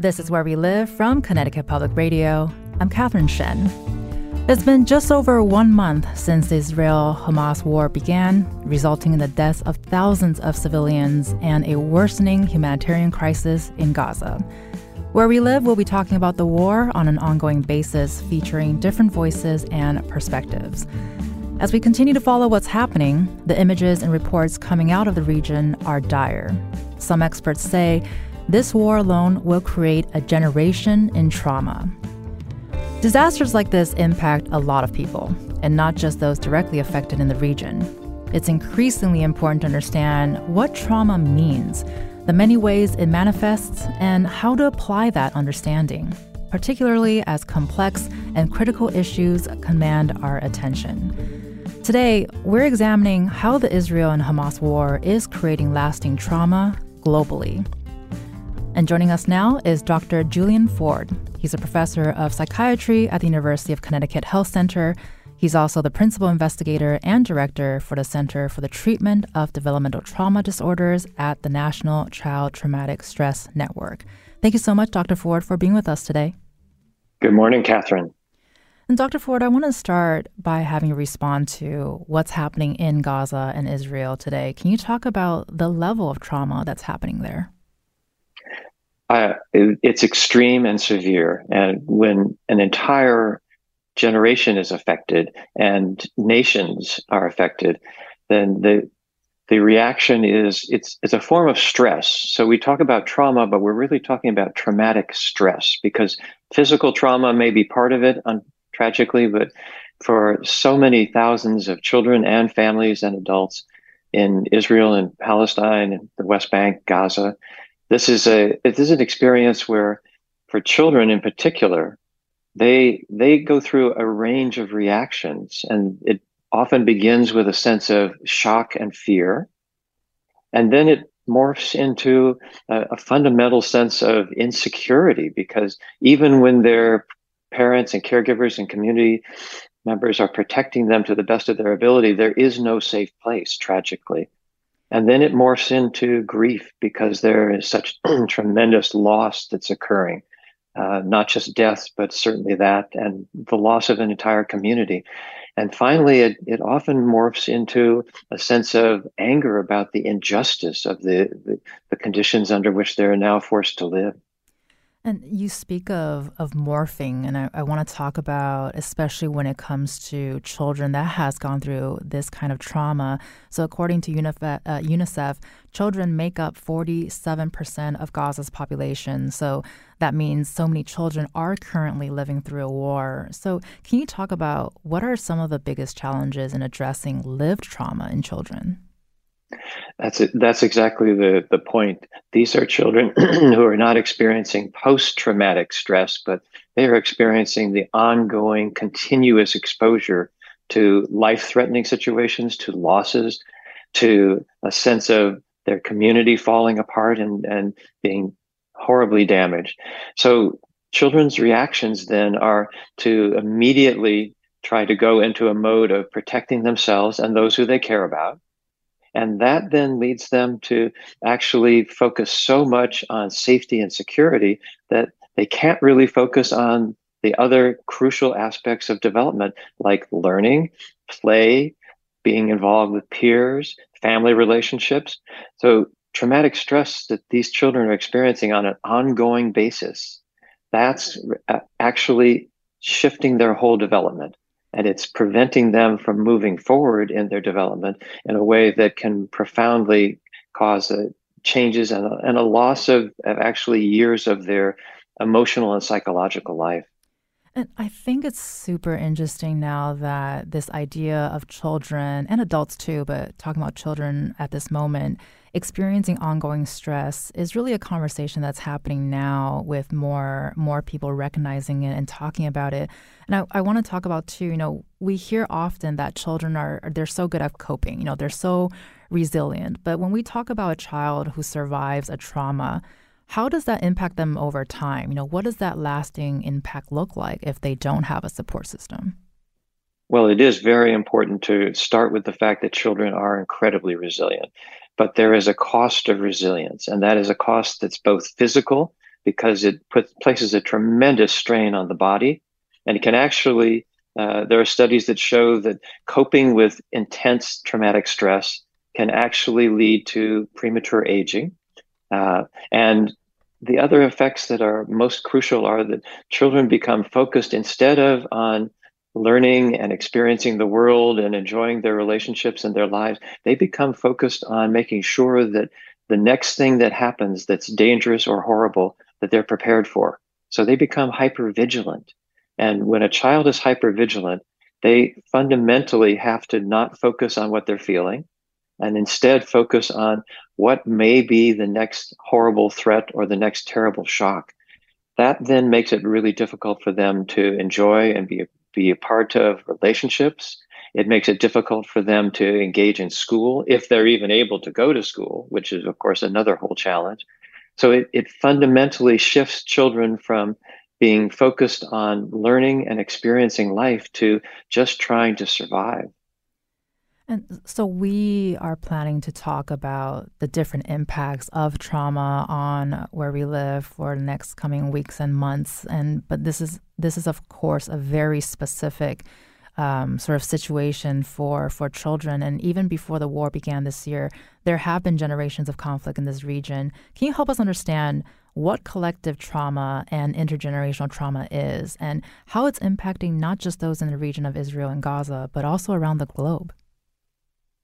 This is Where We Live from Connecticut Public Radio. I'm Catherine Shen. It's been just over one month since the Israel Hamas war began, resulting in the deaths of thousands of civilians and a worsening humanitarian crisis in Gaza. Where We Live will be talking about the war on an ongoing basis, featuring different voices and perspectives. As we continue to follow what's happening, the images and reports coming out of the region are dire. Some experts say this war alone will create a generation in trauma. Disasters like this impact a lot of people, and not just those directly affected in the region. It's increasingly important to understand what trauma means, the many ways it manifests, and how to apply that understanding, particularly as complex and critical issues command our attention. Today, we're examining how the Israel and Hamas war is creating lasting trauma globally. And joining us now is Dr. Julian Ford. He's a professor of psychiatry at the University of Connecticut Health Center. He's also the principal investigator and director for the Center for the Treatment of Developmental Trauma Disorders at the National Child Traumatic Stress Network. Thank you so much, Dr. Ford, for being with us today. Good morning, Catherine. And Dr. Ford, I want to start by having you respond to what's happening in Gaza and Israel today. Can you talk about the level of trauma that's happening there? It, it's extreme and severe. And when an entire generation is affected and nations are affected, then the the reaction is it's it's a form of stress. So we talk about trauma, but we're really talking about traumatic stress because physical trauma may be part of it, un- tragically, but for so many thousands of children and families and adults in Israel and Palestine and the West Bank, Gaza, this is a this is an experience where for children in particular they they go through a range of reactions and it often begins with a sense of shock and fear and then it morphs into a, a fundamental sense of insecurity because even when their parents and caregivers and community members are protecting them to the best of their ability there is no safe place tragically and then it morphs into grief because there is such tremendous loss that's occurring. Uh, not just death, but certainly that, and the loss of an entire community. And finally, it, it often morphs into a sense of anger about the injustice of the, the, the conditions under which they're now forced to live. And you speak of, of morphing, and I, I want to talk about, especially when it comes to children that has gone through this kind of trauma. So, according to UNICEF, uh, UNICEF children make up 47% of Gaza's population. So, that means so many children are currently living through a war. So, can you talk about what are some of the biggest challenges in addressing lived trauma in children? That's it. That's exactly the, the point. These are children who are not experiencing post traumatic stress, but they are experiencing the ongoing, continuous exposure to life threatening situations, to losses, to a sense of their community falling apart and, and being horribly damaged. So, children's reactions then are to immediately try to go into a mode of protecting themselves and those who they care about and that then leads them to actually focus so much on safety and security that they can't really focus on the other crucial aspects of development, like learning, play, being involved with peers, family relationships. So, traumatic stress that these children are experiencing on an ongoing basis, that's actually shifting their whole development and it's preventing them from moving forward in their development in a way that can profoundly cause a, changes and a, and a loss of, of actually years of their emotional and psychological life. And I think it's super interesting now that this idea of children and adults too, but talking about children at this moment, experiencing ongoing stress is really a conversation that's happening now with more more people recognizing it and talking about it. And I, I want to talk about too, you know, we hear often that children are they're so good at coping, you know, they're so resilient. But when we talk about a child who survives a trauma, how does that impact them over time? You know, what does that lasting impact look like if they don't have a support system? Well, it is very important to start with the fact that children are incredibly resilient, but there is a cost of resilience, and that is a cost that's both physical because it puts places a tremendous strain on the body, and it can actually. Uh, there are studies that show that coping with intense traumatic stress can actually lead to premature aging. Uh, and the other effects that are most crucial are that children become focused instead of on learning and experiencing the world and enjoying their relationships and their lives, they become focused on making sure that the next thing that happens that's dangerous or horrible that they're prepared for. So they become hyper vigilant. And when a child is hyper vigilant, they fundamentally have to not focus on what they're feeling and instead focus on what may be the next horrible threat or the next terrible shock. That then makes it really difficult for them to enjoy and be, be a part of relationships. It makes it difficult for them to engage in school if they're even able to go to school, which is, of course, another whole challenge. So it, it fundamentally shifts children from being focused on learning and experiencing life to just trying to survive. And so we are planning to talk about the different impacts of trauma on where we live for the next coming weeks and months. And but this is this is of course a very specific um, sort of situation for for children. And even before the war began this year, there have been generations of conflict in this region. Can you help us understand what collective trauma and intergenerational trauma is, and how it's impacting not just those in the region of Israel and Gaza, but also around the globe?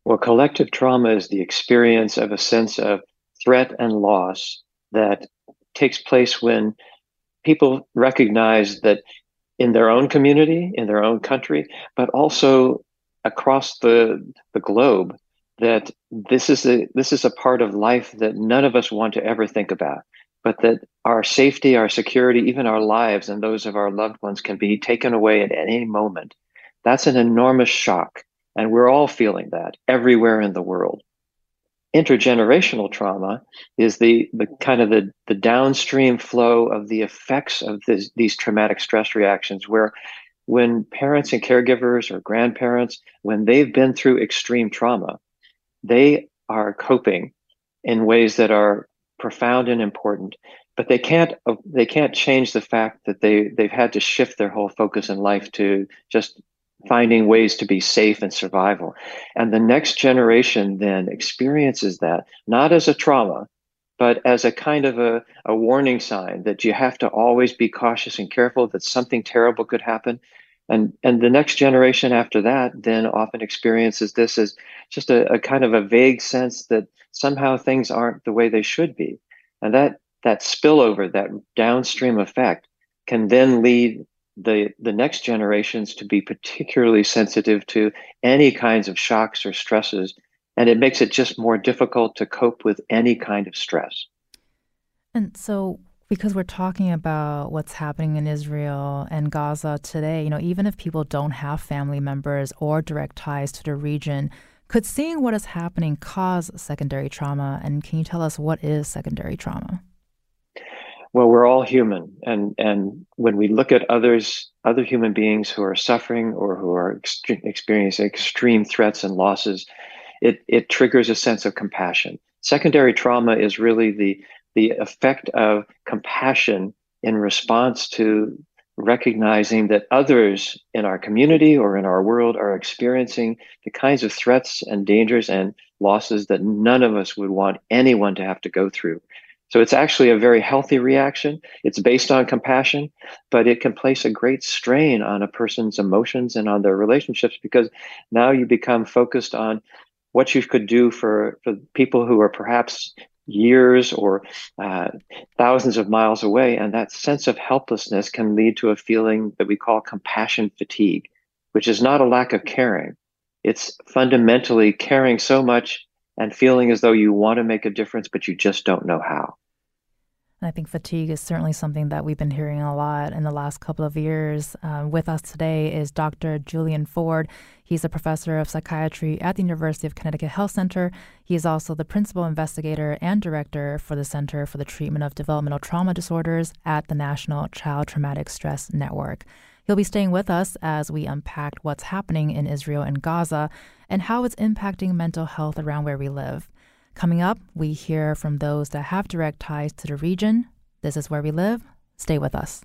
Well, collective trauma is the experience of a sense of threat and loss that takes place when people recognize that in their own community, in their own country, but also across the, the globe, that this is a this is a part of life that none of us want to ever think about, but that our safety, our security, even our lives and those of our loved ones can be taken away at any moment. That's an enormous shock. And we're all feeling that everywhere in the world. Intergenerational trauma is the, the kind of the, the downstream flow of the effects of this, these traumatic stress reactions, where when parents and caregivers or grandparents, when they've been through extreme trauma, they are coping in ways that are profound and important but they can't they can't change the fact that they they've had to shift their whole focus in life to just finding ways to be safe and survival. And the next generation then experiences that not as a trauma, but as a kind of a, a warning sign that you have to always be cautious and careful that something terrible could happen. And, and the next generation after that then often experiences this as just a, a kind of a vague sense that somehow things aren't the way they should be. And that, that spillover, that downstream effect can then lead the the next generations to be particularly sensitive to any kinds of shocks or stresses and it makes it just more difficult to cope with any kind of stress and so because we're talking about what's happening in Israel and Gaza today, you know, even if people don't have family members or direct ties to the region, could seeing what is happening cause secondary trauma? And can you tell us what is secondary trauma? Well we're all human and and when we look at others other human beings who are suffering or who are experiencing extreme threats and losses it it triggers a sense of compassion. Secondary trauma is really the the effect of compassion in response to recognizing that others in our community or in our world are experiencing the kinds of threats and dangers and losses that none of us would want anyone to have to go through so it's actually a very healthy reaction. It's based on compassion, but it can place a great strain on a person's emotions and on their relationships because now you become focused on what you could do for, for people who are perhaps years or uh, thousands of miles away. And that sense of helplessness can lead to a feeling that we call compassion fatigue, which is not a lack of caring. It's fundamentally caring so much and feeling as though you want to make a difference, but you just don't know how. I think fatigue is certainly something that we've been hearing a lot in the last couple of years. Uh, with us today is Dr. Julian Ford. He's a professor of psychiatry at the University of Connecticut Health Center. He is also the principal investigator and director for the Center for the Treatment of Developmental Trauma Disorders at the National Child Traumatic Stress Network. He'll be staying with us as we unpack what's happening in Israel and Gaza and how it's impacting mental health around where we live. Coming up, we hear from those that have direct ties to the region. This is where we live. Stay with us.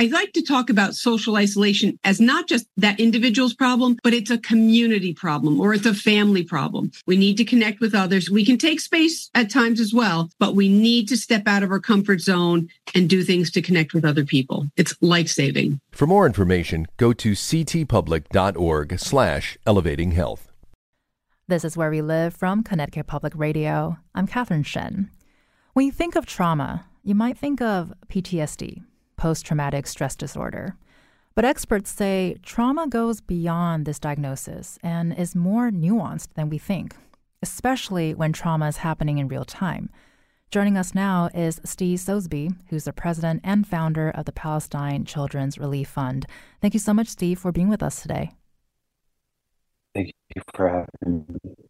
I like to talk about social isolation as not just that individual's problem, but it's a community problem or it's a family problem. We need to connect with others. We can take space at times as well, but we need to step out of our comfort zone and do things to connect with other people. It's life saving. For more information, go to ctpublic.org slash elevating health. This is Where We Live from Connecticut Public Radio. I'm Catherine Shen. When you think of trauma, you might think of PTSD post traumatic stress disorder. But experts say trauma goes beyond this diagnosis and is more nuanced than we think, especially when trauma is happening in real time. Joining us now is Steve Sosebee, who's the president and founder of the Palestine Children's Relief Fund. Thank you so much, Steve, for being with us today. Thank you for having me.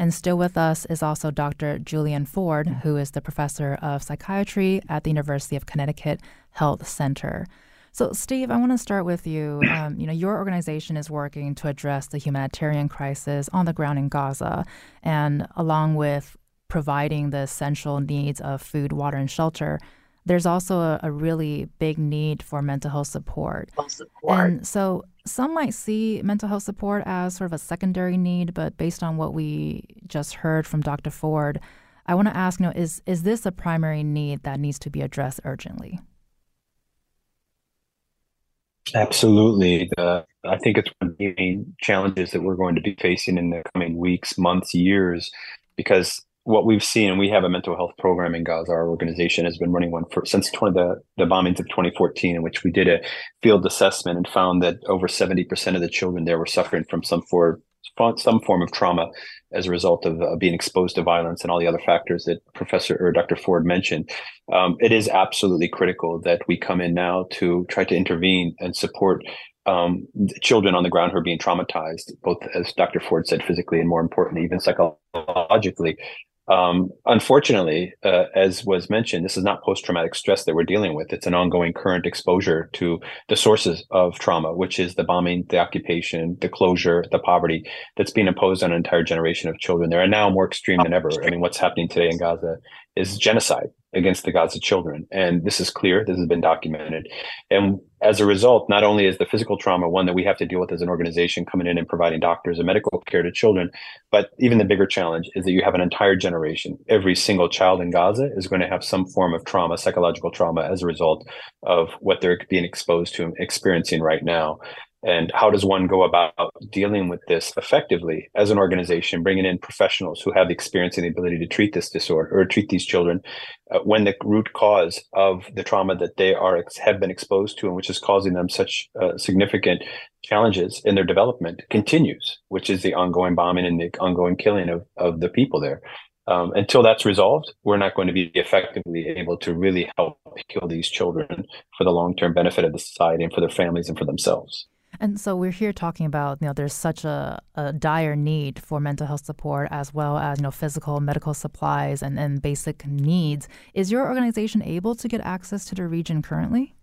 And still with us is also Dr. Julian Ford, who is the professor of psychiatry at the University of Connecticut Health Center. So, Steve, I want to start with you. Um, you know, your organization is working to address the humanitarian crisis on the ground in Gaza, and along with providing the essential needs of food, water, and shelter, there's also a, a really big need for mental health support. support. And so, some might see mental health support as sort of a secondary need, but based on what we just heard from Dr. Ford, I want to ask, you know, is is this a primary need that needs to be addressed urgently? Absolutely. The, I think it's one of the main challenges that we're going to be facing in the coming weeks, months, years, because what we've seen, and we have a mental health program in Gaza. Our organization has been running one for since 20, the the bombings of 2014, in which we did a field assessment and found that over 70 percent of the children there were suffering from some form some form of trauma as a result of uh, being exposed to violence and all the other factors that Professor or Dr. Ford mentioned. Um, it is absolutely critical that we come in now to try to intervene and support um, children on the ground who are being traumatized, both as Dr. Ford said, physically and more importantly, even psychologically. Um, unfortunately, uh, as was mentioned, this is not post traumatic stress that we're dealing with. It's an ongoing current exposure to the sources of trauma, which is the bombing, the occupation, the closure, the poverty that's being imposed on an entire generation of children. They are now more extreme than ever. I mean, what's happening today in Gaza is genocide against the Gaza children. And this is clear. This has been documented. And as a result, not only is the physical trauma one that we have to deal with as an organization coming in and providing doctors and medical care to children, but even the bigger challenge is that you have an entire generation. Every single child in Gaza is going to have some form of trauma, psychological trauma, as a result of what they're being exposed to and experiencing right now. And how does one go about dealing with this effectively as an organization, bringing in professionals who have the experience and the ability to treat this disorder or treat these children uh, when the root cause of the trauma that they are have been exposed to and which is causing them such uh, significant challenges in their development continues, which is the ongoing bombing and the ongoing killing of, of the people there. Um, until that's resolved, we're not going to be effectively able to really help heal these children for the long term benefit of the society and for their families and for themselves. And so we're here talking about, you know, there's such a, a dire need for mental health support as well as, you know, physical, medical supplies and, and basic needs. Is your organization able to get access to the region currently?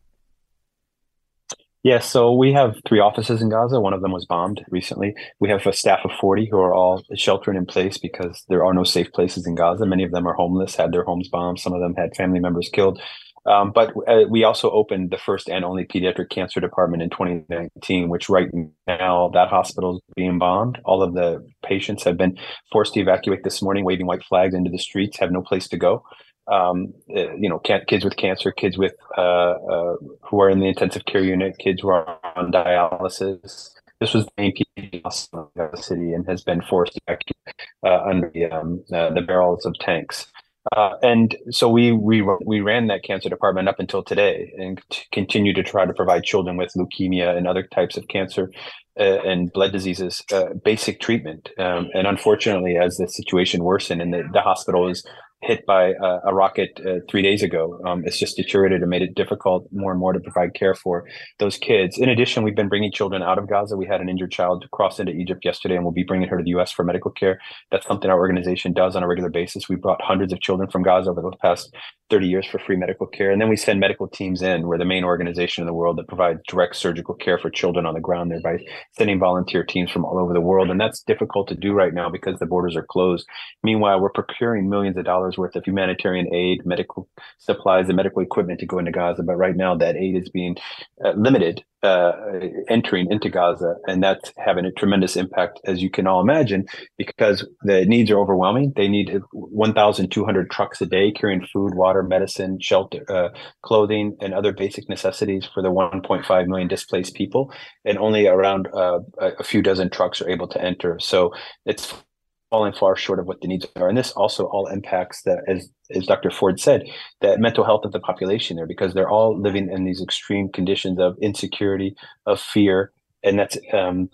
Yes, so we have three offices in Gaza. One of them was bombed recently. We have a staff of 40 who are all sheltering in place because there are no safe places in Gaza. Many of them are homeless, had their homes bombed. Some of them had family members killed. Um, but uh, we also opened the first and only pediatric cancer department in 2019, which right now that hospital is being bombed. All of the patients have been forced to evacuate this morning, waving white flags into the streets, have no place to go. Um, uh, you know, kids with cancer, kids with uh, uh, who are in the intensive care unit, kids who are on dialysis. This was the main hospital in the city and has been forced to evacuate uh, under the, um, uh, the barrels of tanks. Uh, and so we, we we ran that cancer department up until today, and continue to try to provide children with leukemia and other types of cancer uh, and blood diseases uh, basic treatment. Um, and unfortunately, as the situation worsened and the, the hospital is hit by a, a rocket uh, three days ago. Um, it's just deteriorated and made it difficult more and more to provide care for those kids. In addition, we've been bringing children out of Gaza. We had an injured child cross into Egypt yesterday, and we'll be bringing her to the U.S. for medical care. That's something our organization does on a regular basis. We brought hundreds of children from Gaza over the past 30 years for free medical care. And then we send medical teams in. We're the main organization in the world that provides direct surgical care for children on the ground there by sending volunteer teams from all over the world. And that's difficult to do right now because the borders are closed. Meanwhile, we're procuring millions of dollars worth of humanitarian aid, medical supplies, and medical equipment to go into Gaza. But right now, that aid is being uh, limited uh, entering into Gaza, and that's having a tremendous impact, as you can all imagine, because the needs are overwhelming. They need 1,200 trucks a day carrying food, water, medicine, shelter, uh, clothing, and other basic necessities for the 1.5 million displaced people, and only around uh, a few dozen trucks are able to enter. So it's falling far short of what the needs are. And this also all impacts that, as as Dr. Ford said, the mental health of the population there because they're all living in these extreme conditions of insecurity, of fear, and that's um,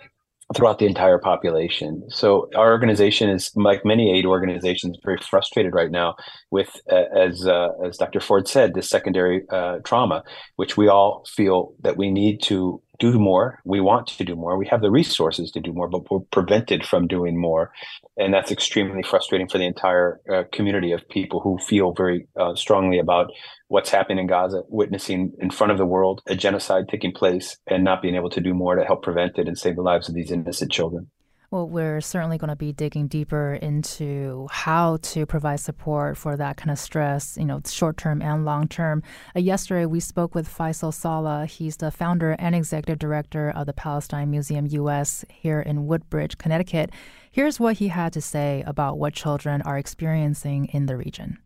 throughout the entire population. So our organization is, like many aid organizations, very frustrated right now with, uh, as uh, as Dr. Ford said, this secondary uh, trauma, which we all feel that we need to do more. We want to do more. We have the resources to do more, but we're prevented from doing more, and that's extremely frustrating for the entire uh, community of people who feel very uh, strongly about what's happening in Gaza, witnessing in front of the world a genocide taking place, and not being able to do more to help prevent it and save the lives of these innocent children. Well, we're certainly going to be digging deeper into how to provide support for that kind of stress, you know, short term and long term. Uh, yesterday, we spoke with Faisal Saleh. He's the founder and executive director of the Palestine Museum US here in Woodbridge, Connecticut. Here's what he had to say about what children are experiencing in the region.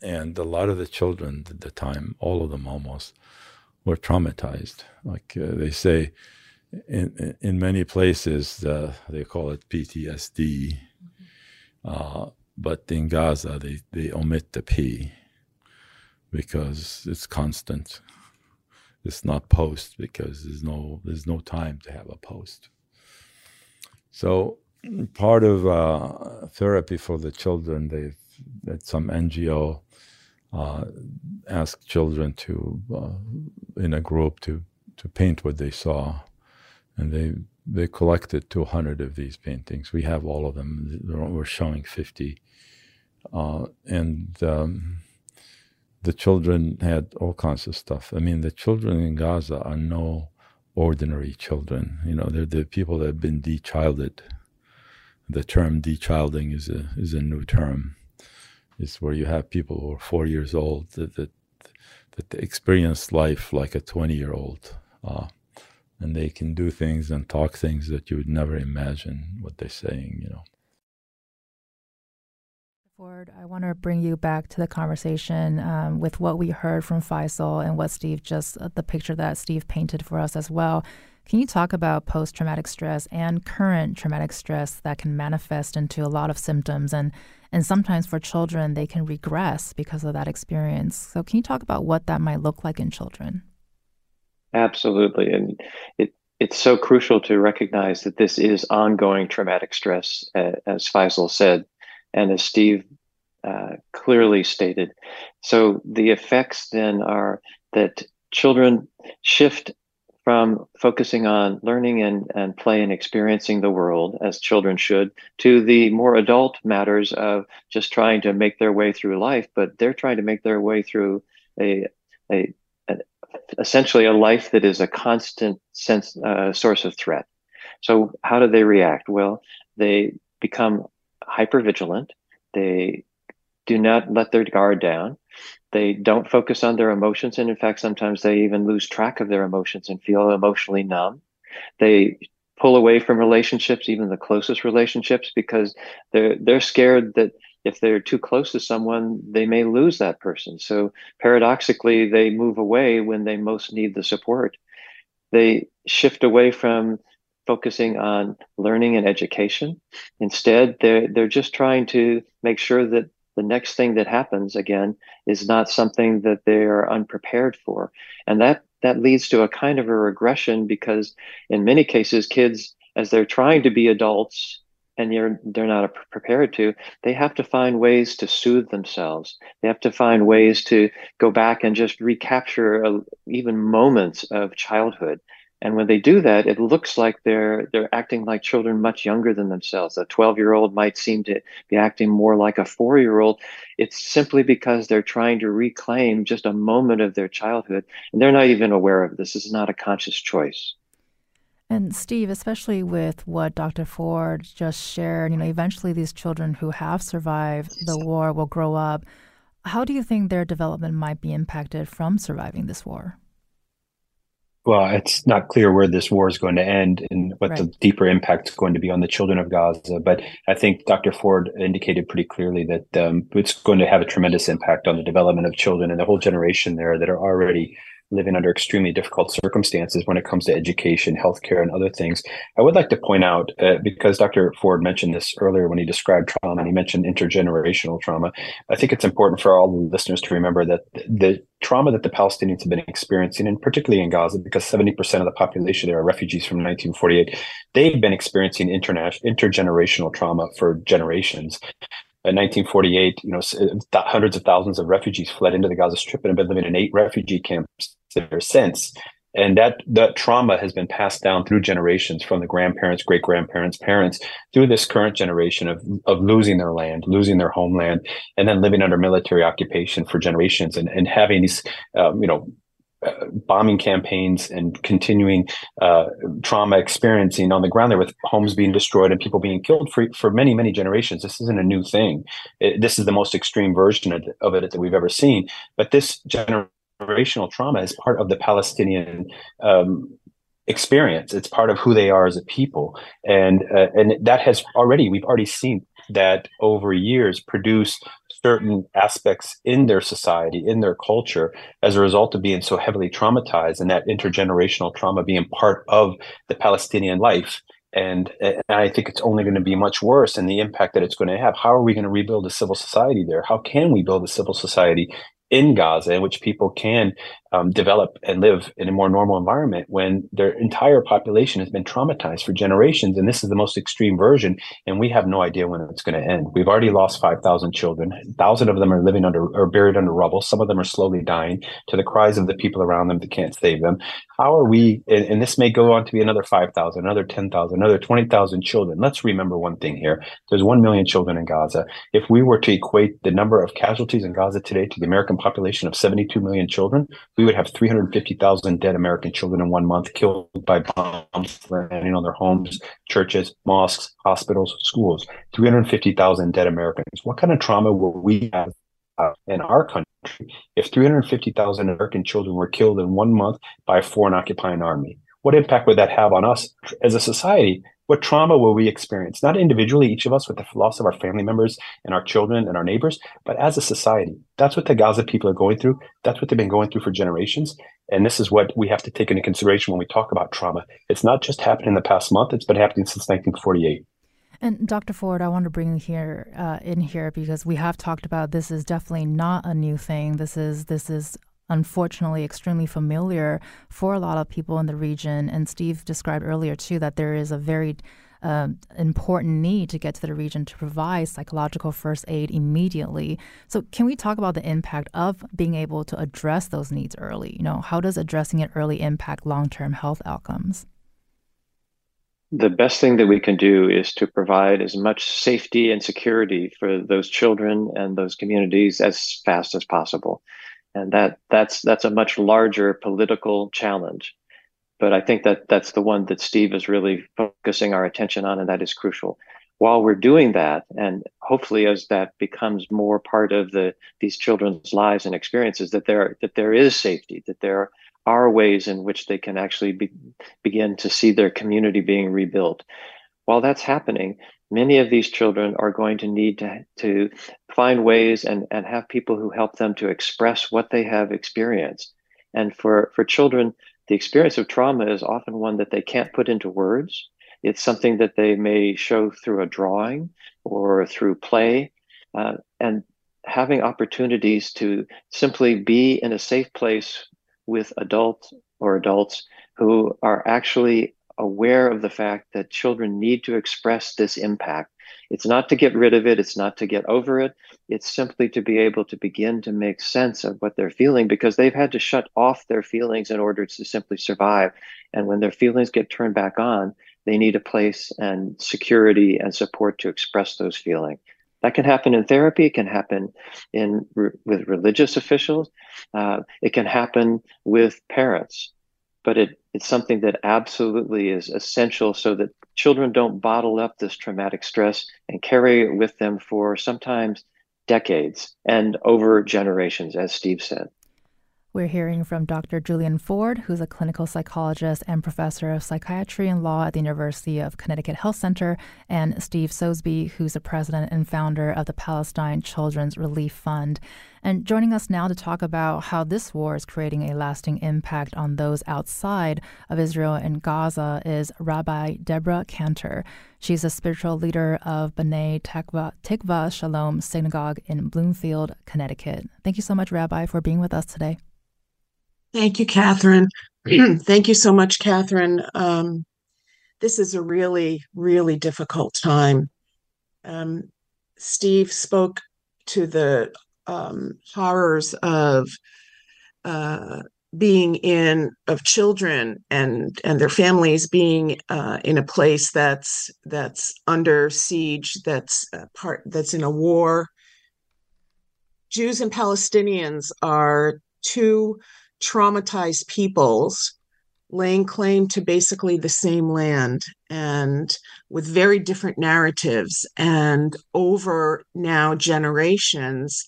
And a lot of the children at the time, all of them almost, were traumatized. Like uh, they say, in in many places uh, they call it PTSD, uh, but in Gaza they, they omit the P because it's constant. It's not post because there's no there's no time to have a post. So part of uh, therapy for the children, they've that some NGO uh, asked children to uh, in a group to to paint what they saw and they they collected 200 of these paintings. We have all of them. We're showing 50, uh, and um, the children had all kinds of stuff. I mean, the children in Gaza are no ordinary children. You know, they're the people that have been de-childed. The term de-childing is a is a new term. It's where you have people who are four years old that that, that experience life like a 20 year old. Uh, and they can do things and talk things that you would never imagine what they're saying, you know. Ford, I want to bring you back to the conversation um, with what we heard from Faisal and what Steve just, uh, the picture that Steve painted for us as well. Can you talk about post traumatic stress and current traumatic stress that can manifest into a lot of symptoms and and sometimes for children they can regress because of that experience. So can you talk about what that might look like in children? Absolutely. And it it's so crucial to recognize that this is ongoing traumatic stress, uh, as Faisal said, and as Steve uh, clearly stated. So the effects then are that children shift from focusing on learning and, and play and experiencing the world as children should to the more adult matters of just trying to make their way through life, but they're trying to make their way through a, a, a essentially a life that is a constant sense uh, source of threat. So how do they react? Well, they become hyper vigilant. They do not let their guard down. They don't focus on their emotions. And in fact, sometimes they even lose track of their emotions and feel emotionally numb. They pull away from relationships, even the closest relationships, because they're, they're scared that if they're too close to someone, they may lose that person. So paradoxically, they move away when they most need the support. They shift away from focusing on learning and education. Instead, they're, they're just trying to make sure that the next thing that happens again is not something that they are unprepared for. And that, that leads to a kind of a regression because in many cases, kids, as they're trying to be adults, and you're, they're not prepared to, they have to find ways to soothe themselves. They have to find ways to go back and just recapture a, even moments of childhood and when they do that, it looks like they're they're acting like children much younger than themselves. A 12 year old might seem to be acting more like a four year old. It's simply because they're trying to reclaim just a moment of their childhood, and they're not even aware of this. This is not a conscious choice. And Steve, especially with what Dr. Ford just shared, you know, eventually these children who have survived the war will grow up. How do you think their development might be impacted from surviving this war? well, it's not clear where this war is going to end and what right. the deeper impact is going to be on the children of Gaza. But I think Dr. Ford indicated pretty clearly that um, it's going to have a tremendous impact on the development of children and the whole generation there that are already living under extremely difficult circumstances when it comes to education, healthcare, and other things. I would like to point out, uh, because Dr. Ford mentioned this earlier when he described trauma, and he mentioned intergenerational trauma. I think it's important for all the listeners to remember that the trauma that the Palestinians have been experiencing, and particularly in Gaza, because 70% of the population there are refugees from 1948, they've been experiencing international intergenerational trauma for generations. In 1948, you know, hundreds of thousands of refugees fled into the Gaza Strip and have been living in eight refugee camps there since. And that that trauma has been passed down through generations from the grandparents, great grandparents, parents, through this current generation of of losing their land, losing their homeland, and then living under military occupation for generations, and and having these, um, you know, uh, bombing campaigns and continuing uh, trauma experiencing on the ground there with homes being destroyed and people being killed for, for many, many generations. This isn't a new thing. It, this is the most extreme version of, of, it that we've ever seen. But this generational trauma is part of the Palestinian um, experience. It's part of who they are as a people. And, uh, and that has already, we've already seen that over years produce certain aspects in their society, in their culture, as a result of being so heavily traumatized and that intergenerational trauma being part of the Palestinian life. And, and I think it's only going to be much worse and the impact that it's going to have. How are we going to rebuild a civil society there? How can we build a civil society in Gaza in which people can um, develop and live in a more normal environment when their entire population has been traumatized for generations. And this is the most extreme version. And we have no idea when it's going to end. We've already lost 5,000 children. 1,000 of them are living under or buried under rubble. Some of them are slowly dying to the cries of the people around them that can't save them. How are we, and, and this may go on to be another 5,000, another 10,000, another 20,000 children. Let's remember one thing here. There's 1 million children in Gaza. If we were to equate the number of casualties in Gaza today to the American population of 72 million children, we would have 350,000 dead American children in one month killed by bombs landing on their homes, churches, mosques, hospitals, schools. 350,000 dead Americans. What kind of trauma will we have in our country if 350,000 American children were killed in one month by a foreign occupying army? What impact would that have on us as a society What trauma will we experience? Not individually, each of us with the loss of our family members and our children and our neighbors, but as a society. That's what the Gaza people are going through. That's what they've been going through for generations. And this is what we have to take into consideration when we talk about trauma. It's not just happened in the past month, it's been happening since 1948. And Dr. Ford, I want to bring here uh, in here because we have talked about this is definitely not a new thing. This is this is unfortunately extremely familiar for a lot of people in the region. And Steve described earlier, too, that there is a very uh, important need to get to the region to provide psychological first aid immediately. So, can we talk about the impact of being able to address those needs early? You know, how does addressing it early impact long term health outcomes? The best thing that we can do is to provide as much safety and security for those children and those communities as fast as possible and that that's that's a much larger political challenge. But i think that that's the one that steve is really focusing our attention on and that is crucial. While we're doing that and hopefully as that becomes more part of the these children's lives and experiences that there that there is safety that there are ways in which they can actually be, begin to see their community being rebuilt. While that's happening many of these children are going to need to, to find ways and, and have people who help them to express what they have experienced. And for, for children, the experience of trauma is often one that they can't put into words. It's something that they may show through a drawing or through play. Uh, and having opportunities to simply be in a safe place with adults or adults who are actually aware of the fact that children need to express this impact. It's not to get rid of it, it's not to get over it, it's simply to be able to begin to make sense of what they're feeling because they've had to shut off their feelings in order to simply survive. And when their feelings get turned back on, they need a place and security and support to express those feelings. That can happen in therapy. It can happen in with religious officials. Uh, it can happen with parents but it, it's something that absolutely is essential so that children don't bottle up this traumatic stress and carry it with them for sometimes decades and over generations, as Steve said. We're hearing from Dr. Julian Ford, who's a clinical psychologist and professor of psychiatry and law at the University of Connecticut Health Center, and Steve Sosebee, who's the president and founder of the Palestine Children's Relief Fund. And joining us now to talk about how this war is creating a lasting impact on those outside of Israel and Gaza is Rabbi Deborah Cantor. She's a spiritual leader of B'nai Tikva, Tikva Shalom Synagogue in Bloomfield, Connecticut. Thank you so much, Rabbi, for being with us today. Thank you, Catherine. Thank you so much, Catherine. Um, this is a really, really difficult time. Um, Steve spoke to the um, horrors of uh, being in of children and and their families being uh, in a place that's that's under siege, that's part that's in a war. Jews and Palestinians are two traumatized peoples laying claim to basically the same land and with very different narratives. And over now generations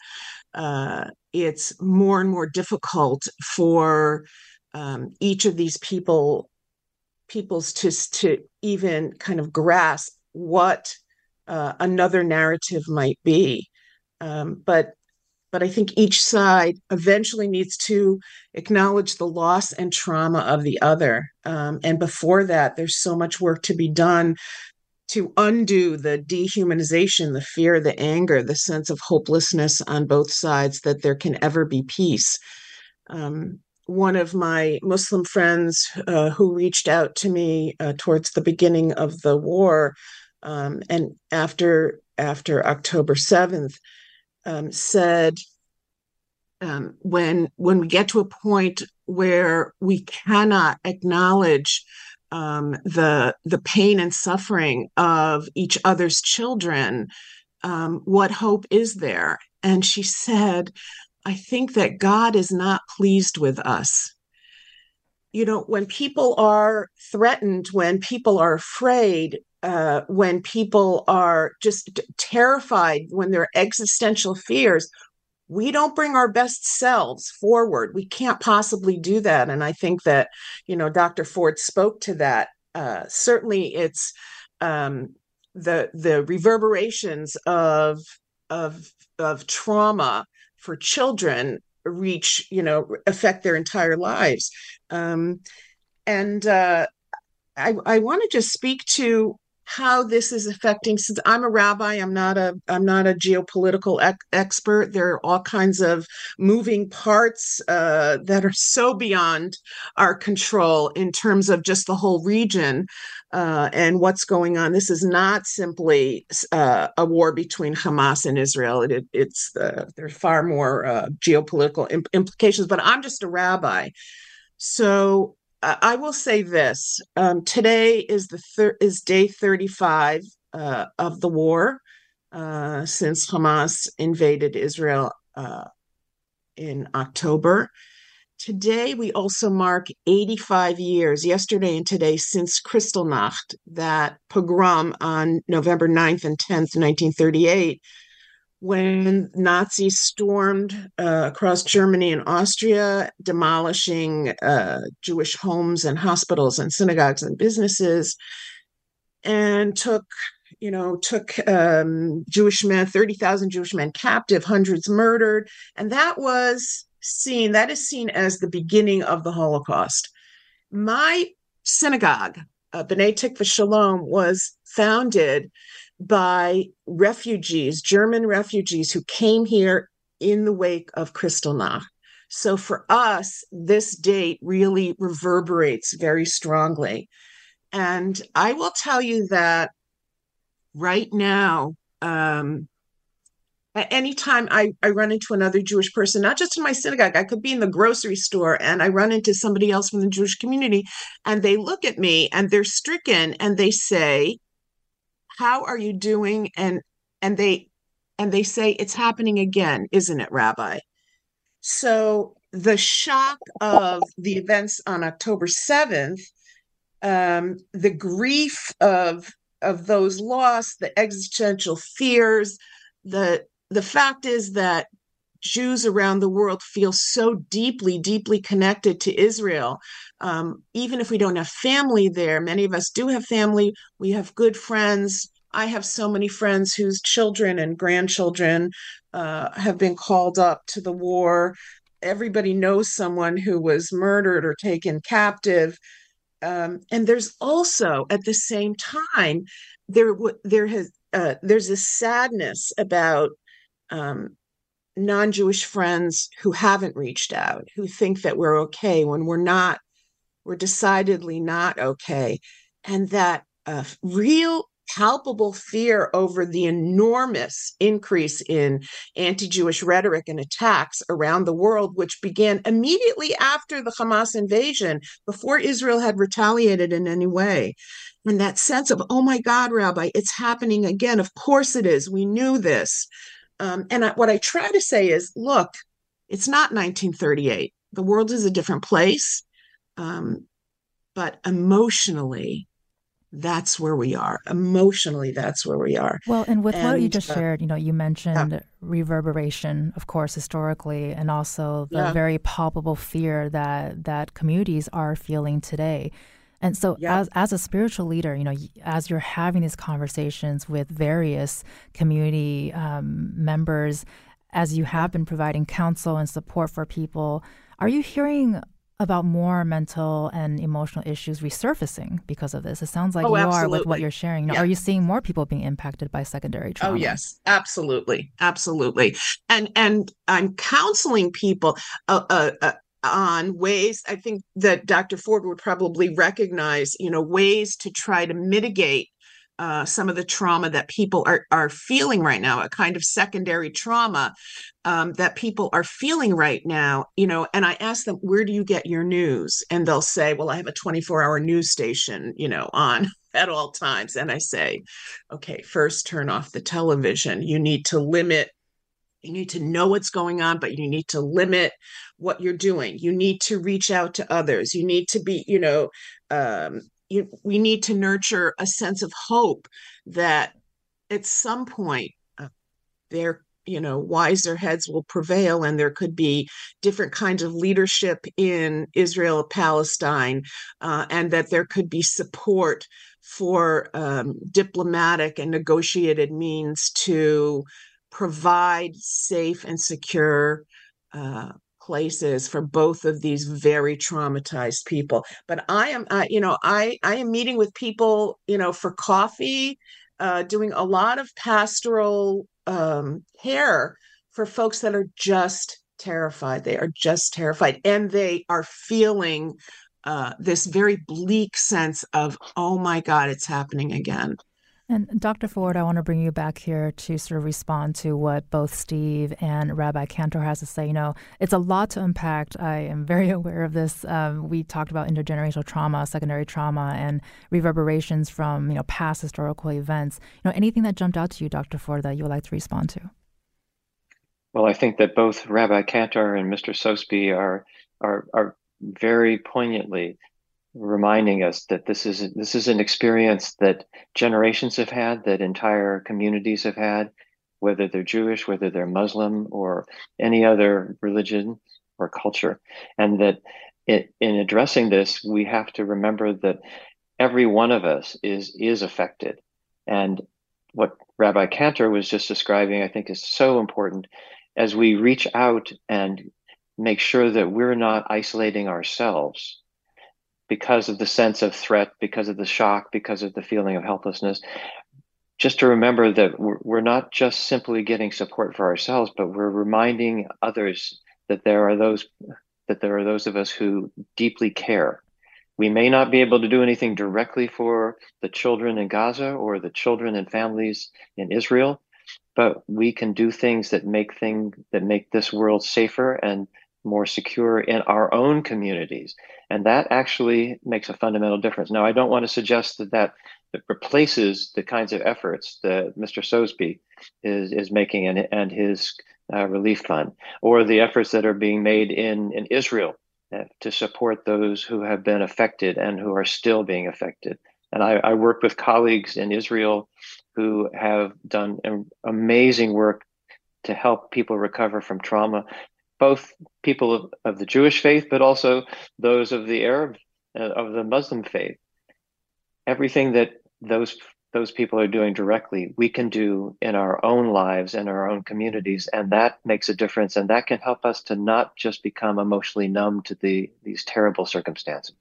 uh, it's more and more difficult for um, each of these people peoples to to even kind of grasp what uh, another narrative might be. Um, but but I think each side eventually needs to acknowledge the loss and trauma of the other. Um, and before that, there's so much work to be done to undo the dehumanization, the fear, the anger, the sense of hopelessness on both sides that there can ever be peace. Um, one of my Muslim friends uh, who reached out to me uh, towards the beginning of the war um, and after after October 7th um, said um, when when we get to a point where we cannot acknowledge um, the the pain and suffering of each other's children, um, what hope is there? And she said, "I think that God is not pleased with us." You know, when people are threatened, when people are afraid, uh, when people are just terrified, when there are existential fears, we don't bring our best selves forward. We can't possibly do that. And I think that, you know, Dr. Ford spoke to that. Uh, certainly, it's um, the the reverberations of of of trauma for children reach you know affect their entire lives um, and uh, I, I want to just speak to how this is affecting since i'm a rabbi i'm not a i'm not a geopolitical ec- expert. There are all kinds of moving parts uh, that are so beyond our control in terms of just the whole region uh, and what's going on. This is not simply uh, a war between hamas and israel. It, it, it's uh, there's far more uh, geopolitical imp- implications but i'm just a rabbi. So I will say this: um, today is the thir- is day thirty five uh, of the war uh, since Hamas invaded Israel uh, in October. Today we also mark eighty five years, yesterday and today, since Kristallnacht, that pogrom on November 9th and tenth, nineteen thirty eight when Nazis stormed uh, across Germany and Austria, demolishing uh, Jewish homes and hospitals and synagogues and businesses, and took, you know, took um, Jewish men, 30,000 Jewish men captive, hundreds murdered. And that was seen, that is seen as the beginning of the Holocaust. My synagogue, uh, B'nai Tikva Shalom, was founded by refugees, German refugees who came here in the wake of Kristallnacht. So for us, this date really reverberates very strongly. And I will tell you that right now, um, anytime I, I run into another Jewish person, not just in my synagogue, I could be in the grocery store and I run into somebody else from the Jewish community and they look at me and they're stricken and they say, how are you doing? And and they and they say it's happening again isn't it rabbi? So the shock of the events on october 7th um, the grief of of those lost the existential fears the the fact is that Jews around the world feel so deeply, deeply connected to Israel. Um, even if we don't have family there, many of us do have family. We have good friends. I have so many friends whose children and grandchildren uh, have been called up to the war. Everybody knows someone who was murdered or taken captive. Um, and there's also, at the same time, there there has uh, there's a sadness about um, non-Jewish friends who haven't reached out, who think that we're okay when we're not. We're decidedly not okay, and that uh, real palpable fear over the enormous increase in anti Jewish rhetoric and attacks around the world, which began immediately after the Hamas invasion, before Israel had retaliated in any way. And that sense of, oh my God, Rabbi, it's happening again. Of course it is. We knew this. Um, and I, what I try to say is look, it's not 1938. The world is a different place. Um, but emotionally, that's where we are. Emotionally, that's where we are. Well, and with and, what you just uh, shared, you know, you mentioned yeah. reverberation, of course, historically, and also the yeah. very palpable fear that that communities are feeling today. And so, yeah. as as a spiritual leader, you know, as you're having these conversations with various community um, members, as you have been providing counsel and support for people, are you hearing about more mental and emotional issues resurfacing because of this. It sounds like oh, you absolutely. are with what you're sharing. Now, yeah. Are you seeing more people being impacted by secondary oh, trauma? Oh yes, absolutely, absolutely. And and I'm counseling people uh, uh, uh, on ways. I think that Dr. Ford would probably recognize, you know, ways to try to mitigate uh, some of the trauma that people are are feeling right now, a kind of secondary trauma um, that people are feeling right now. You know, and I ask them, "Where do you get your news?" And they'll say, "Well, I have a 24 hour news station, you know, on at all times." And I say, "Okay, first turn off the television. You need to limit." You need to know what's going on, but you need to limit what you're doing. You need to reach out to others. You need to be, you know, um, you, we need to nurture a sense of hope that at some point uh, there you know wiser heads will prevail and there could be different kinds of leadership in israel palestine uh, and that there could be support for um, diplomatic and negotiated means to provide safe and secure uh, places for both of these very traumatized people but i am uh, you know i i am meeting with people you know for coffee uh, doing a lot of pastoral um, care for folks that are just terrified. They are just terrified, and they are feeling uh, this very bleak sense of, oh my God, it's happening again. And Dr. Ford, I want to bring you back here to sort of respond to what both Steve and Rabbi Cantor has to say. You know, it's a lot to unpack. I am very aware of this. Um, we talked about intergenerational trauma, secondary trauma, and reverberations from you know past historical events. You know, anything that jumped out to you, Dr. Ford, that you would like to respond to? Well, I think that both Rabbi Cantor and Mr. Sosebee are are are very poignantly reminding us that this is this is an experience that generations have had, that entire communities have had, whether they're Jewish, whether they're Muslim, or any other religion or culture, and that it, in addressing this, we have to remember that every one of us is is affected, and what Rabbi Cantor was just describing, I think, is so important. As we reach out and make sure that we're not isolating ourselves because of the sense of threat, because of the shock, because of the feeling of helplessness. Just to remember that we're, not just simply getting support for ourselves, but we're reminding others that there are those that there are those of us who deeply care. We may not be able to do anything directly for the children in Gaza or the children and families in Israel, but we can do things that make thing that make this world safer and more secure in our own communities. And that actually makes a fundamental difference. Now, I don't want to suggest that that, replaces the kinds of efforts that Mr. Sosebee is, is making and, and his uh, relief fund, or the efforts that are being made in, in Israel uh, to support those who have been affected and who are still being affected. And I, I work with colleagues in Israel who have done amazing work to help people recover from trauma both people of, of the Jewish faith, but also those of the Arab, uh, of the Muslim faith. Everything that those those people are doing directly, we can do in our own lives and our own communities, and that makes a difference. And that can help us to not just become emotionally numb to the these terrible circumstances.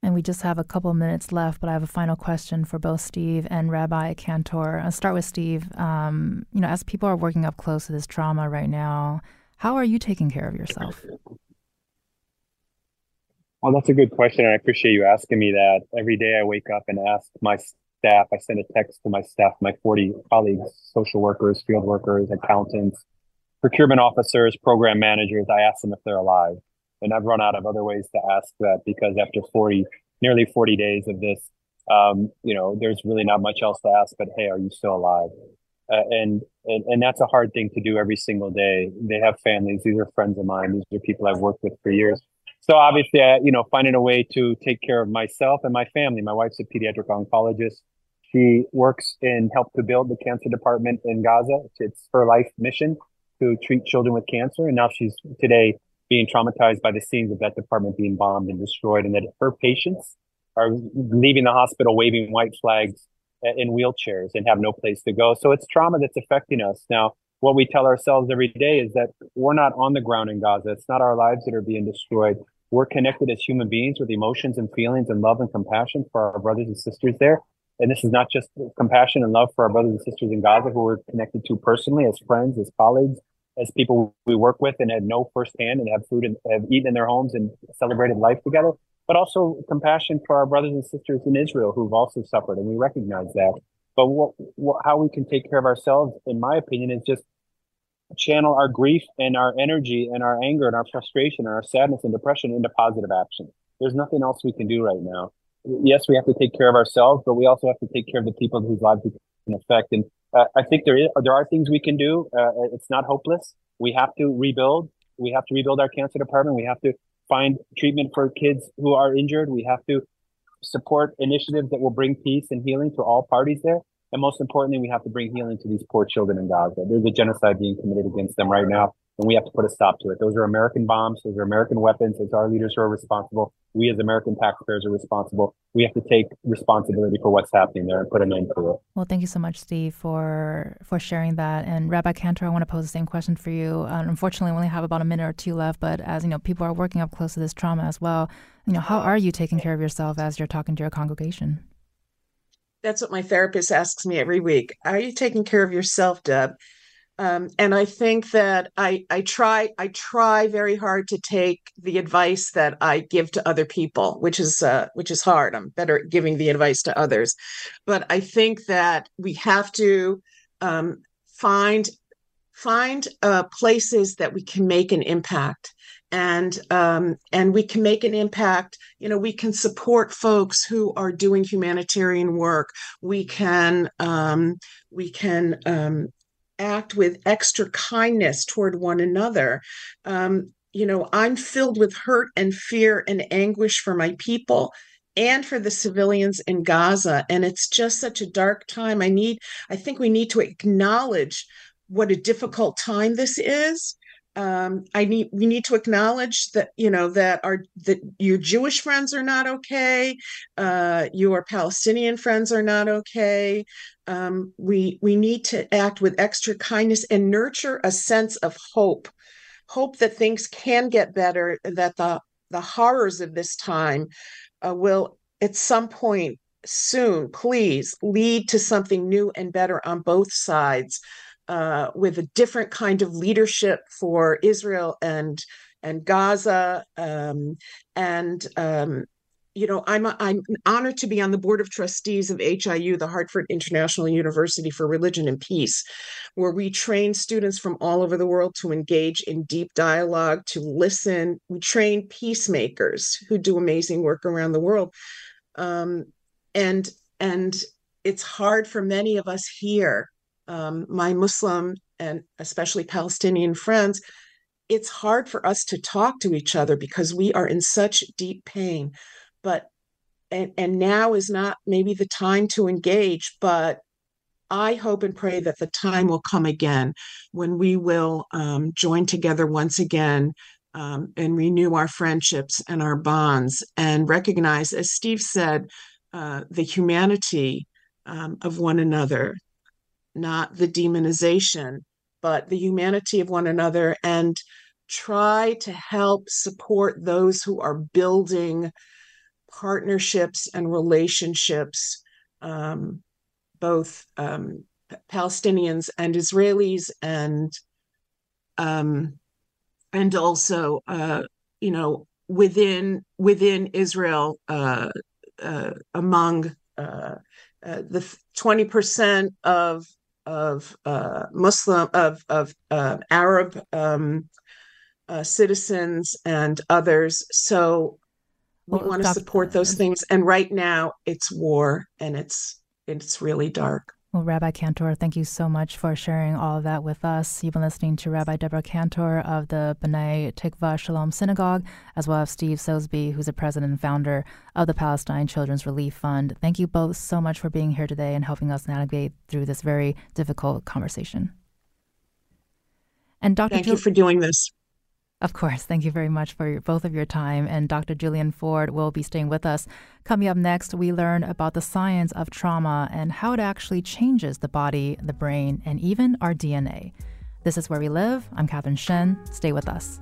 And we just have a couple minutes left, but I have a final question for both Steve and Rabbi Cantor. I'll start with Steve. Um, you know, as people are working up close to this trauma right now, how are you taking care of yourself? Well, that's a good question. I appreciate you asking me that. Every day I wake up and ask my staff, I send a text to my staff, my 40 colleagues, social workers, field workers, accountants, procurement officers, program managers. I ask them if they're alive. And I've run out of other ways to ask that because after 40, nearly 40 days of this, um, you know, there's really not much else to ask but, hey, are you still alive? Uh, and, and and that's a hard thing to do every single day. They have families. These are friends of mine. These are people I've worked with for years. So obviously, I, you know, finding a way to take care of myself and my family. My wife's a pediatric oncologist. She works in help to build the cancer department in Gaza. It's her life mission to treat children with cancer. And now she's today being traumatized by the scenes of that department being bombed and destroyed, and that her patients are leaving the hospital waving white flags Uh, in wheelchairs and have no place to go. So it's trauma that's affecting us. Now, what we tell ourselves every day is that we're not on the ground in Gaza. It's not our lives that are being destroyed. We're connected as human beings with emotions and feelings and love and compassion for our brothers and sisters there. And this is not just compassion and love for our brothers and sisters in Gaza who we're connected to personally as friends, as colleagues, as people we work with and had know firsthand and have food and have eaten in their homes and celebrated life together but also compassion for our brothers and sisters in Israel who've also suffered, and we recognize that. But what, what, how we can take care of ourselves, in my opinion, is just channel our grief and our energy and our anger and our frustration and our sadness and depression into positive action. There's nothing else we can do right now. Yes, we have to take care of ourselves, but we also have to take care of the people whose lives we can affect. And uh, I think there is there are things we can do. Uh, it's not hopeless. We have to rebuild. We have to rebuild our cancer department. We have to find treatment for kids who are injured. We have to support initiatives that will bring peace and healing to all parties there. And most importantly, we have to bring healing to these poor children in Gaza. There's a genocide being committed against them right now, and we have to put a stop to it. Those are American bombs. Those are American weapons. It's our leaders who are responsible. We as American taxpayers are responsible. We have to take responsibility for what's happening there and put an end to it. Well, thank you so much, Steve, for for sharing that. And Rabbi Cantor, I want to pose the same question for you. Uh, unfortunately, we only have about a minute or two left, but as you know, people are working up close to this trauma as well. You know, how are you taking care of yourself as you're talking to your congregation? That's what my therapist asks me every week. Are you taking care of yourself, Deb? Um, and I think that I I try I try very hard to take the advice that I give to other people, which is uh, which is hard. I'm better at giving the advice to others, but I think that we have to um, find find uh, places that we can make an impact. And um, and we can make an impact you know we can support folks who are doing humanitarian work. We can um, we can um, act with extra kindness toward one another. Um, you know i'm filled with hurt and fear and anguish for my people and for the civilians in gaza and it's just such a dark time. I need i think we need to acknowledge what a difficult time this is um, I need we need to acknowledge that you know that our that your Jewish friends are not okay, uh, your Palestinian friends are not okay. Um, we we need to act with extra kindness and nurture a sense of hope, hope that things can get better, that the the horrors of this time uh, will at some point soon, please lead to something new and better on both sides uh, with a different kind of leadership for Israel and and Gaza. Um, and um, you know, I'm I'm honored to be on the board of trustees of HIU, the Hartford International University for Religion and Peace, where we train students from all over the world to engage in deep dialogue, to listen. We train peacemakers who do amazing work around the world. Um, and and it's hard for many of us here um, my Muslim and especially Palestinian friends, it's hard for us to talk to each other because we are in such deep pain. But and, and now is not maybe the time to engage, but I hope and pray that the time will come again when we will um, join together once again um, and renew our friendships and our bonds and recognize, as Steve said, uh, the humanity um, of one another, not the demonization, but the humanity of one another and try to help support those who are building partnerships and relationships, um, both um, Palestinians and Israelis, and um, and also, uh, you know, within within Israel, uh, uh, among uh, uh, the twenty percent of of uh, Muslim of of uh, Arab um, uh, citizens and others. So we well, want to support those things. And right now, it's war, and it's it's really dark. Well, Rabbi Cantor, thank you so much for sharing all of that with us. You've been listening to Rabbi Deborah Cantor of the B'nai Tikva Shalom Synagogue, as well as Steve Sosebee, who's the president and founder of the Palestine Children's Relief Fund. Thank you both so much for being here today and helping us navigate through this very difficult conversation. And Dr. Thank you for doing this. Of course. Thank you very much for your, both of your time. And Dr. Julian Ford will be staying with us. Coming up next, we learn about the science of trauma and how it actually changes the body, the brain, and even our DNA. This is Where We Live. I'm Catherine Shen. Stay with us.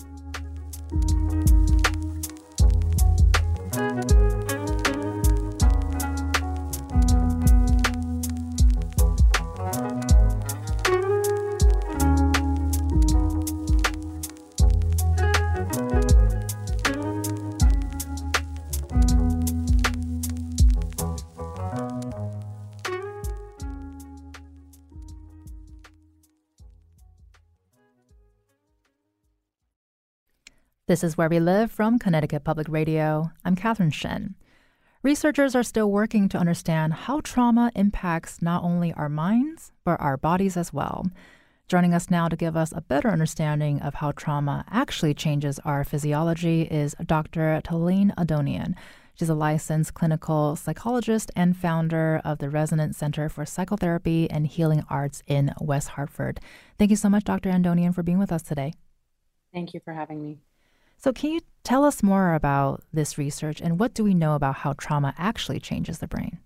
This is Where We Live from Connecticut Public Radio. I'm Catherine Shen. Researchers are still working to understand how trauma impacts not only our minds, but our bodies as well. Joining us now to give us a better understanding of how trauma actually changes our physiology is Dr. Talene Andonian. She's a licensed clinical psychologist and founder of the Resonance Center for Psychotherapy and Healing Arts in West Hartford. Thank you so much, Dr. Andonian, for being with us today. Thank you for having me. So, can you tell us more about this research and what do we know about how trauma actually changes the brain?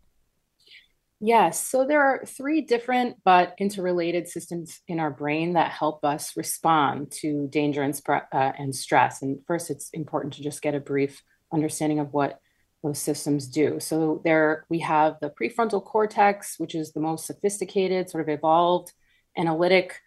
Yes. So there are three different but interrelated systems in our brain that help us respond to danger and, uh, and stress. And first, it's important to just get a brief understanding of what those systems do. So there we have the prefrontal cortex, which is the most sophisticated, sort of evolved analytic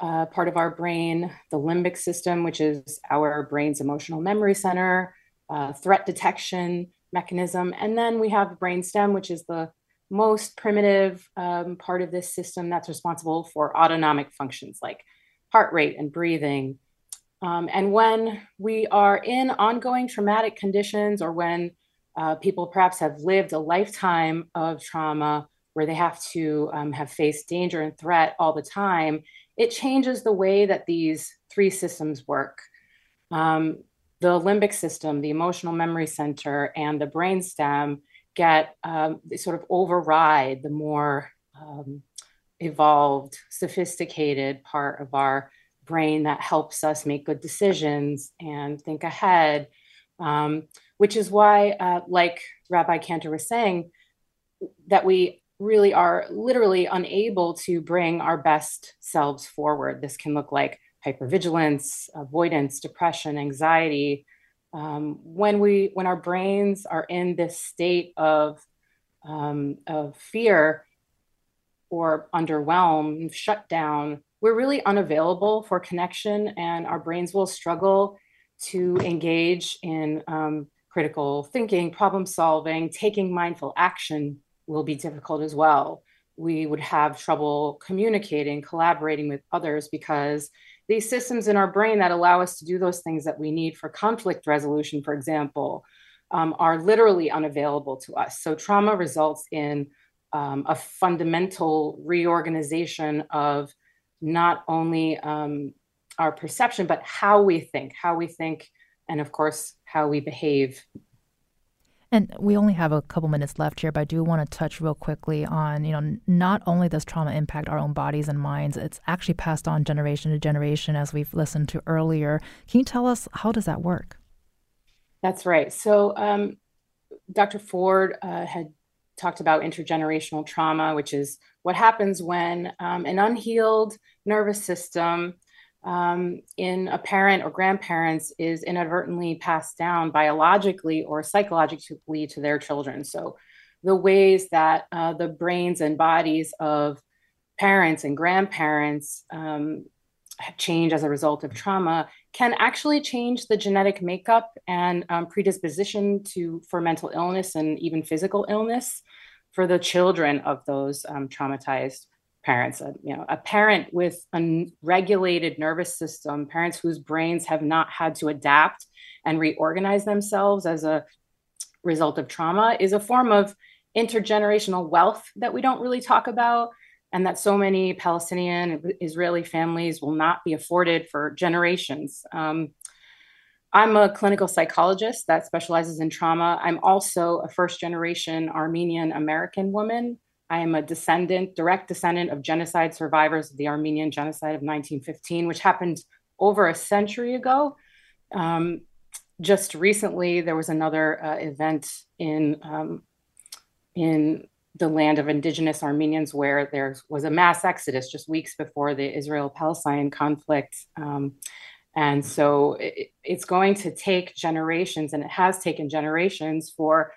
uh, part of our brain, the limbic system, which is our brain's emotional memory center, uh, threat detection mechanism. And then we have the brainstem, which is the most primitive um, part of this system that's responsible for autonomic functions like heart rate and breathing. Um, and when we are in ongoing traumatic conditions or when uh, people perhaps have lived a lifetime of trauma where they have to um, have faced danger and threat all the time, it changes the way that these three systems work. Um, the limbic system, the emotional memory center, and the brainstem get um, sort of override the more um, evolved, sophisticated part of our brain that helps us make good decisions and think ahead. Um, which is why, uh, like Rabbi Cantor was saying, that we really are literally unable to bring our best selves forward. This can look like hypervigilance, avoidance, depression, anxiety, um, when we when our brains are in this state of um, of fear or underwhelmed, shut down, we're really unavailable for connection, and our brains will struggle to engage in um, critical thinking, problem solving, taking mindful action will be difficult as well. We would have trouble communicating, collaborating with others because these systems in our brain that allow us to do those things that we need for conflict resolution, for example, um, are literally unavailable to us. So trauma results in um, a fundamental reorganization of not only um, our perception, but how we think, how we think, and of course, how we behave and we only have a couple minutes left here, but I do want to touch real quickly on, you know, not only does trauma impact our own bodies and minds, it's actually passed on generation to generation, as we've listened to earlier. Can you tell us how does that work? That's right. So, um, Dr. Ford uh, had talked about intergenerational trauma, which is what happens when um, an unhealed nervous system um, in a parent or grandparents is inadvertently passed down biologically or psychologically to their children. So, the ways that uh, the brains and bodies of parents and grandparents um, change as a result of trauma can actually change the genetic makeup and um, predisposition to for mental illness and even physical illness for the children of those um, traumatized parents a, you know a parent with a regulated nervous system parents whose brains have not had to adapt and reorganize themselves as a result of trauma is a form of intergenerational wealth that we don't really talk about and that so many palestinian israeli families will not be afforded for generations. Um, i'm a clinical psychologist that specializes in trauma. I'm also a first generation armenian american woman I am a descendant, direct descendant of genocide survivors of the Armenian genocide of 1915, which happened over a century ago. Um, just recently, there was another uh, event in um, in the land of indigenous Armenians where there was a mass exodus just weeks before the Israel-Palestine conflict. Um, and so it, it's going to take generations, and it has taken generations for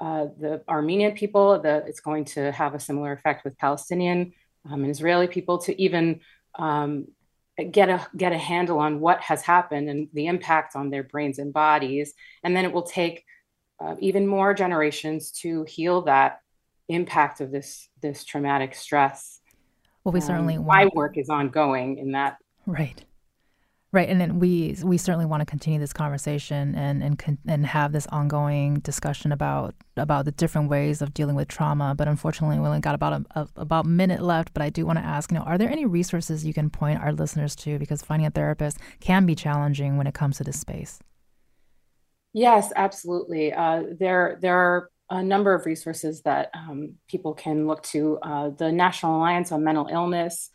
uh, the Armenian people, the, it's going to have a similar effect with Palestinian um, and Israeli people to even um, get a get a handle on what has happened and the impact on their brains and bodies, and then it will take uh, even more generations to heal that impact of this this traumatic stress. Well, we certainly um, my work is ongoing in that right Right, and then we we certainly want to continue this conversation and and and have this ongoing discussion about about the different ways of dealing with trauma. But unfortunately, we only got about a, a about minute left. But I do want to ask, you know, are there any resources you can point our listeners to because finding a therapist can be challenging when it comes to this space? Yes, absolutely. Uh, there, there are a number of resources that um, people can look to. Uh, the National Alliance on Mental Illness.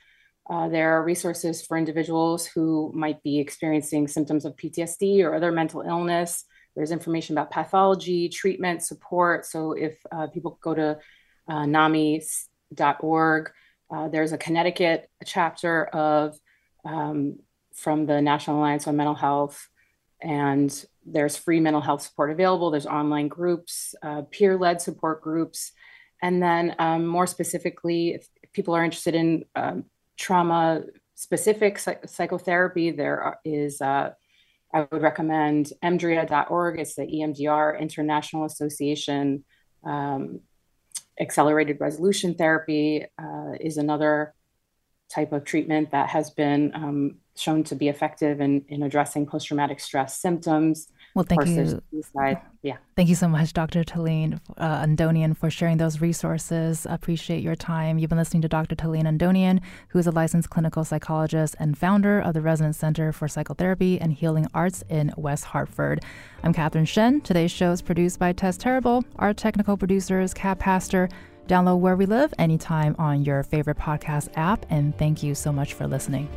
Uh, there are resources for individuals who might be experiencing symptoms of PTSD or other mental illness. There's information about pathology, treatment, support. So if uh, people go to uh, NAMI.org, uh, there's a Connecticut chapter of um, from the National Alliance on Mental Health, and there's free mental health support available. There's online groups, uh, peer-led support groups, and then um, more specifically, if people are interested in um, trauma-specific psych- psychotherapy, there is. Uh, I would recommend EMDRIA.org. It's the EMDR International Association um, accelerated resolution therapy uh, is another type of treatment that has been um, shown to be effective in, in addressing post traumatic stress symptoms. Well, thank you. Suicide. Yeah. Thank you so much, Dr. Talene uh, Andonian, for sharing those resources. Appreciate your time. You've been listening to Dr. Talene Andonian, who is a licensed clinical psychologist and founder of the Resonance Center for Psychotherapy and Healing Arts in West Hartford. I'm Catherine Shen. Today's show is produced by Tess Terrible. Our technical producer is Kat Pastor. Download Where We Live anytime on your favorite podcast app. And thank you so much for listening.